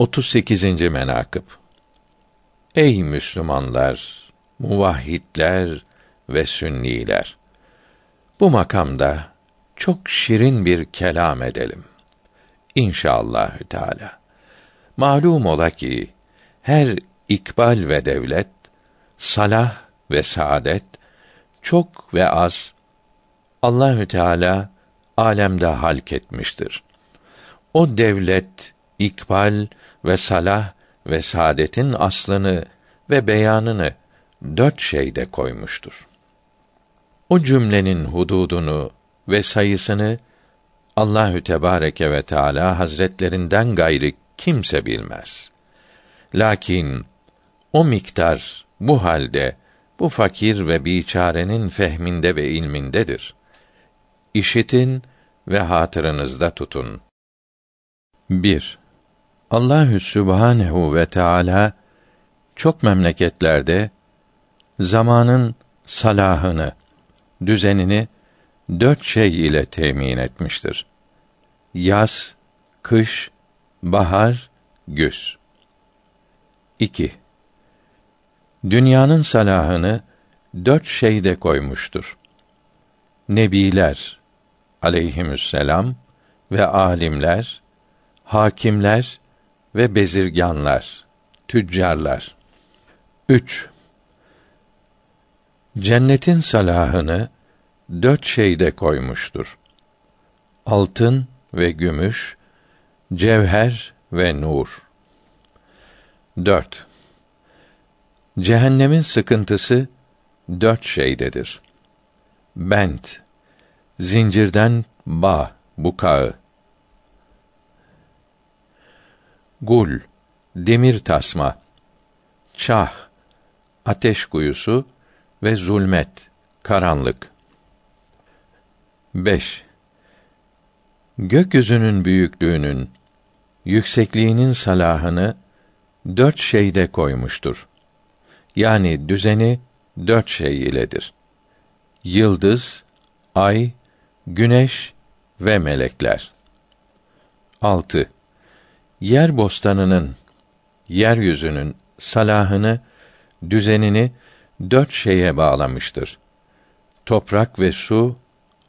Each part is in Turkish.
38. menakıb Ey Müslümanlar, muvahhidler ve sünniler! Bu makamda çok şirin bir kelam edelim. İnşallahü Teala. Malum ola ki her ikbal ve devlet, salah ve saadet çok ve az Allahü Teala alemde halk etmiştir. O devlet, ikbal ve salah ve saadetin aslını ve beyanını dört şeyde koymuştur. O cümlenin hududunu ve sayısını Allahü Tebareke ve Teala Hazretlerinden gayri kimse bilmez. Lakin o miktar bu halde bu fakir ve biçarenin fehminde ve ilmindedir. İşitin ve hatırınızda tutun. 1. Allahü Sübhanehu ve Teala çok memleketlerde zamanın salahını, düzenini dört şey ile temin etmiştir. Yaz, kış, bahar, güz. 2. Dünyanın salahını dört şeyde koymuştur. Nebiler aleyhisselam ve alimler, hakimler ve bezirganlar, tüccarlar. 3. Cennetin salahını dört şeyde koymuştur. Altın ve gümüş, cevher ve nur. 4. Cehennemin sıkıntısı dört şeydedir. Bent, zincirden bağ, bukağı. Gul, demir tasma, çah, ateş kuyusu ve zulmet, karanlık. 5. Gökyüzünün büyüklüğünün, yüksekliğinin salahını dört şeyde koymuştur. Yani düzeni dört şey iledir. Yıldız, ay, güneş ve melekler. 6. Yer bostanının, yeryüzünün salahını, düzenini dört şeye bağlamıştır. Toprak ve su,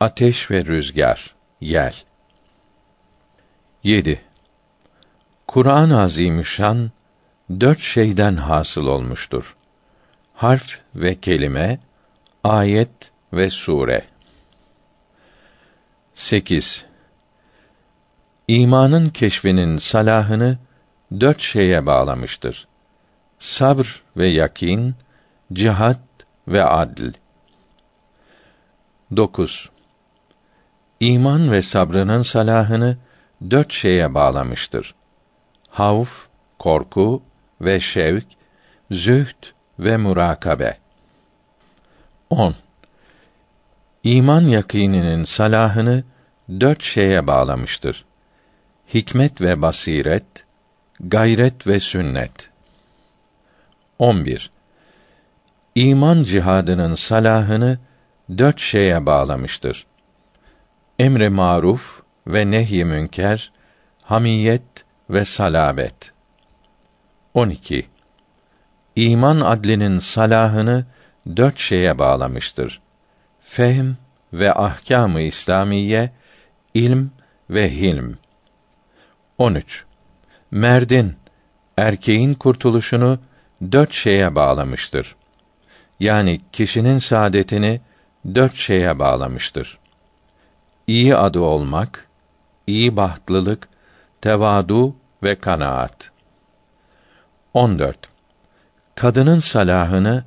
ateş ve rüzgar, yel. 7. Kur'an-ı Azimüşşan dört şeyden hasıl olmuştur. Harf ve kelime, ayet ve sure. 8. İmanın keşfinin salahını dört şeye bağlamıştır. Sabr ve yakin, cihat ve adl. 9. İman ve sabrının salahını dört şeye bağlamıştır. Havf, korku ve şevk, zühd ve murakabe. 10. İman yakîninin salahını dört şeye bağlamıştır. Hikmet ve basiret, gayret ve sünnet. 11. İman cihadının salahını dört şeye bağlamıştır. Emre maruf ve nehy münker, hamiyet ve salabet. 12. İman adlinin salahını dört şeye bağlamıştır fehm ve ahkâm-ı İslamiye, ilm ve hilm. 13. Merdin erkeğin kurtuluşunu dört şeye bağlamıştır. Yani kişinin saadetini dört şeye bağlamıştır. İyi adı olmak, iyi bahtlılık, tevadu ve kanaat. 14. Kadının salahını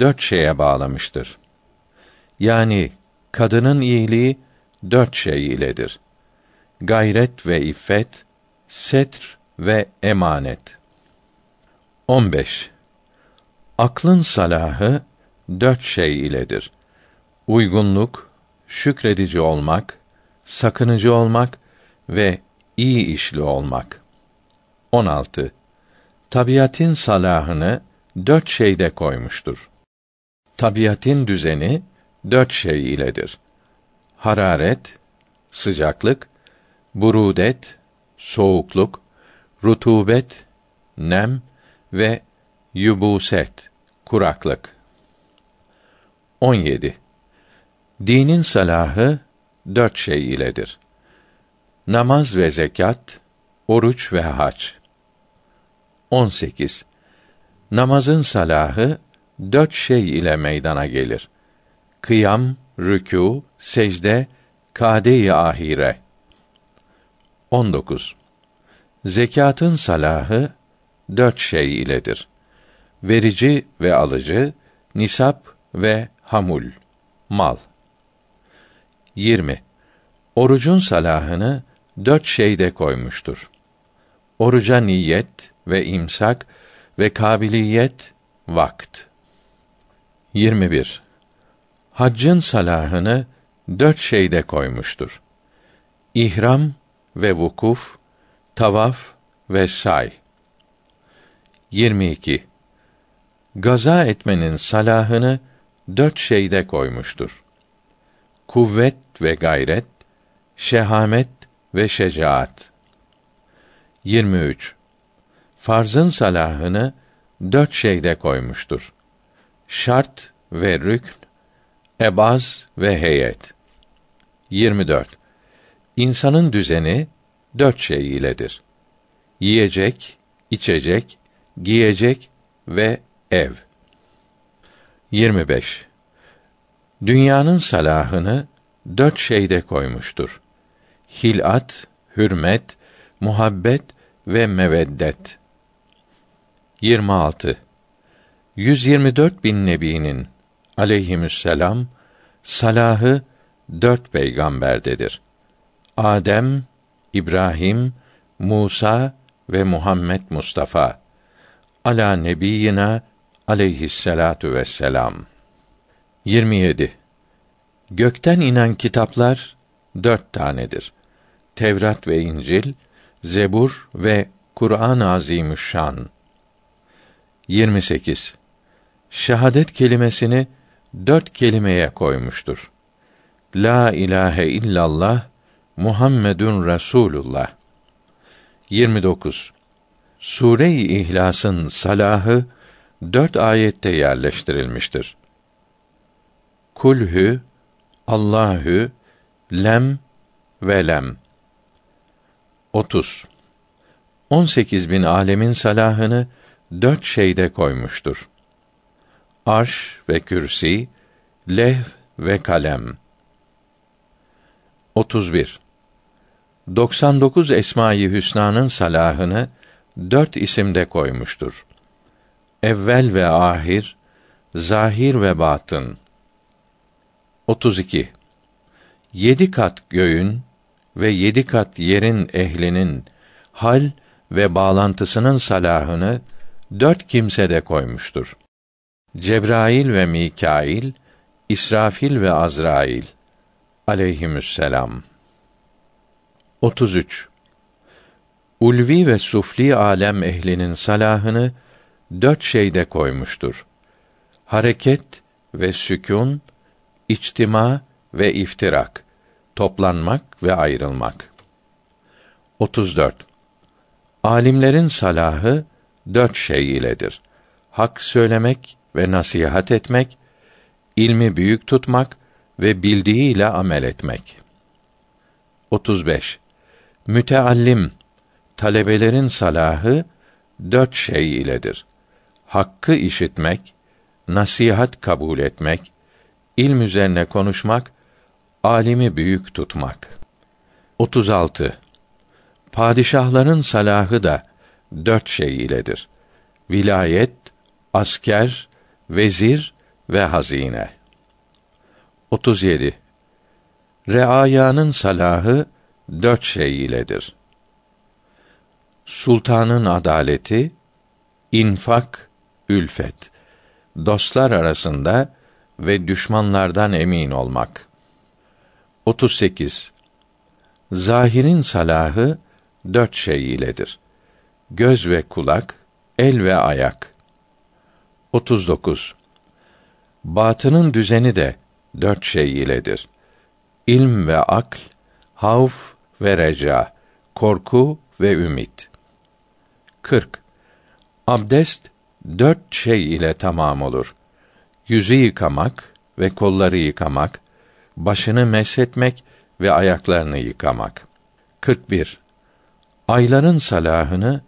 dört şeye bağlamıştır. Yani kadının iyiliği dört şey iledir. Gayret ve iffet, setr ve emanet. 15. Aklın salahı dört şey iledir. Uygunluk, şükredici olmak, sakınıcı olmak ve iyi işli olmak. 16. Tabiatın salahını dört şeyde koymuştur. Tabiatın düzeni dört şey iledir. Hararet, sıcaklık, burudet, soğukluk, rutubet, nem ve yubuset, kuraklık. 17. Dinin salahı dört şey iledir. Namaz ve zekat, oruç ve hac. 18. Namazın salahı dört şey ile meydana gelir. Kıyam, rükû, secde, kâde-i ahire. 19. Zekatın salahı dört şey iledir. Verici ve alıcı, nisap ve hamul, mal. 20. Orucun salahını dört şeyde koymuştur. Oruca niyet ve imsak ve kabiliyet vakt. 21. Haccın salahını dört şeyde koymuştur. İhram ve vukuf, tavaf ve say. 22. Gaza etmenin salahını dört şeyde koymuştur. Kuvvet ve gayret, şehamet ve şecaat. 23. Farzın salahını dört şeyde koymuştur. Şart ve rükn, ebaz ve heyet. 24. İnsanın düzeni dört şey iledir. Yiyecek, içecek, giyecek ve ev. 25. Dünyanın salahını dört şeyde koymuştur. Hilat, hürmet, muhabbet ve meveddet. 26. 124 bin nebinin aleyhisselam salahı dört peygamberdedir. Adem, İbrahim, Musa ve Muhammed Mustafa. Ala nebiyina aleyhisselatu vesselam. 27. Gökten inen kitaplar dört tanedir. Tevrat ve İncil, Zebur ve Kur'an-ı Azimüşşan. 28. Şehadet kelimesini dört kelimeye koymuştur. La ilahe illallah Muhammedun Resulullah. 29. Sure-i İhlas'ın salahı dört ayette yerleştirilmiştir. Kulhü, Allahü, Lem ve Lem. 30. 18 bin alemin salahını dört şeyde koymuştur. Arş ve kürsi, lehv ve kalem. 31. 99 Esma-i Hüsna'nın salahını dört isimde koymuştur. Evvel ve ahir, zahir ve batın. 32. Yedi kat göğün ve yedi kat yerin ehlinin hal ve bağlantısının salahını dört kimsede koymuştur. Cebrail ve Mikail, İsrafil ve Azrail aleyhisselam. 33. Ulvi ve sufli alem ehlinin salahını dört şeyde koymuştur. Hareket ve sükûn, içtima ve iftirak, toplanmak ve ayrılmak. 34. Alimlerin salahı dört şey iledir. Hak söylemek ve nasihat etmek, ilmi büyük tutmak ve bildiğiyle amel etmek. 35. Müteallim talebelerin salahı dört şey iledir. Hakkı işitmek, nasihat kabul etmek, ilm üzerine konuşmak, alimi büyük tutmak. 36. Padişahların salahı da dört şey iledir. Vilayet, asker, vezir ve hazine. 37. Reayanın salahı dört şey iledir. Sultanın adaleti, infak, ülfet, dostlar arasında ve düşmanlardan emin olmak. 38. Zahirin salahı dört şey iledir. Göz ve kulak, el ve ayak. 39. Batının düzeni de dört şey iledir. İlm ve akl, havf ve reca, korku ve ümit. 40. Abdest dört şey ile tamam olur. Yüzü yıkamak ve kolları yıkamak, başını meshetmek ve ayaklarını yıkamak. 41. Ayların salahını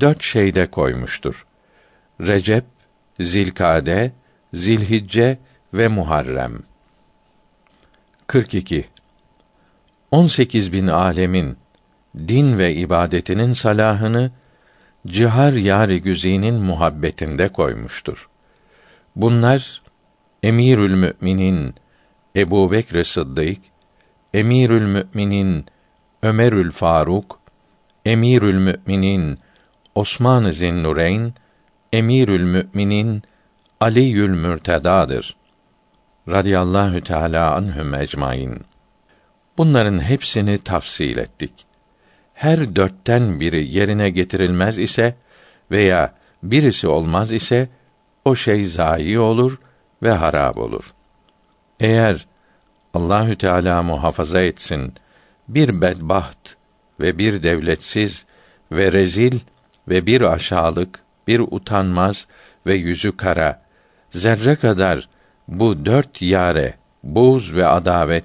dört şeyde koymuştur. Recep, Zilkade, Zilhicce ve Muharrem. 42. 18 bin alemin din ve ibadetinin salahını cihar yari güzinin muhabbetinde koymuştur. Bunlar Emirül Müminin Ebu Bekr Sıddık, Emirül Müminin Ömerül Faruk, Emirül Müminin Osman Zinnureyn, Emirül Müminin Aliül Mürteda'dır. Radiyallahu Teala anhum ecmaîn. Bunların hepsini tafsil ettik. Her dörtten biri yerine getirilmez ise veya birisi olmaz ise o şey zayi olur ve harap olur. Eğer Allahü Teala muhafaza etsin bir bedbaht ve bir devletsiz ve rezil ve bir aşağılık, bir utanmaz ve yüzü kara zerre kadar bu dört yare buz ve adavet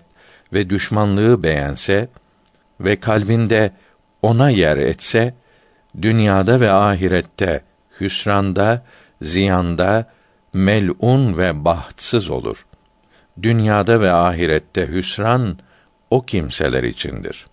ve düşmanlığı beğense ve kalbinde ona yer etse dünyada ve ahirette hüsranda, ziyanda, melun ve bahtsız olur. Dünyada ve ahirette hüsran o kimseler içindir.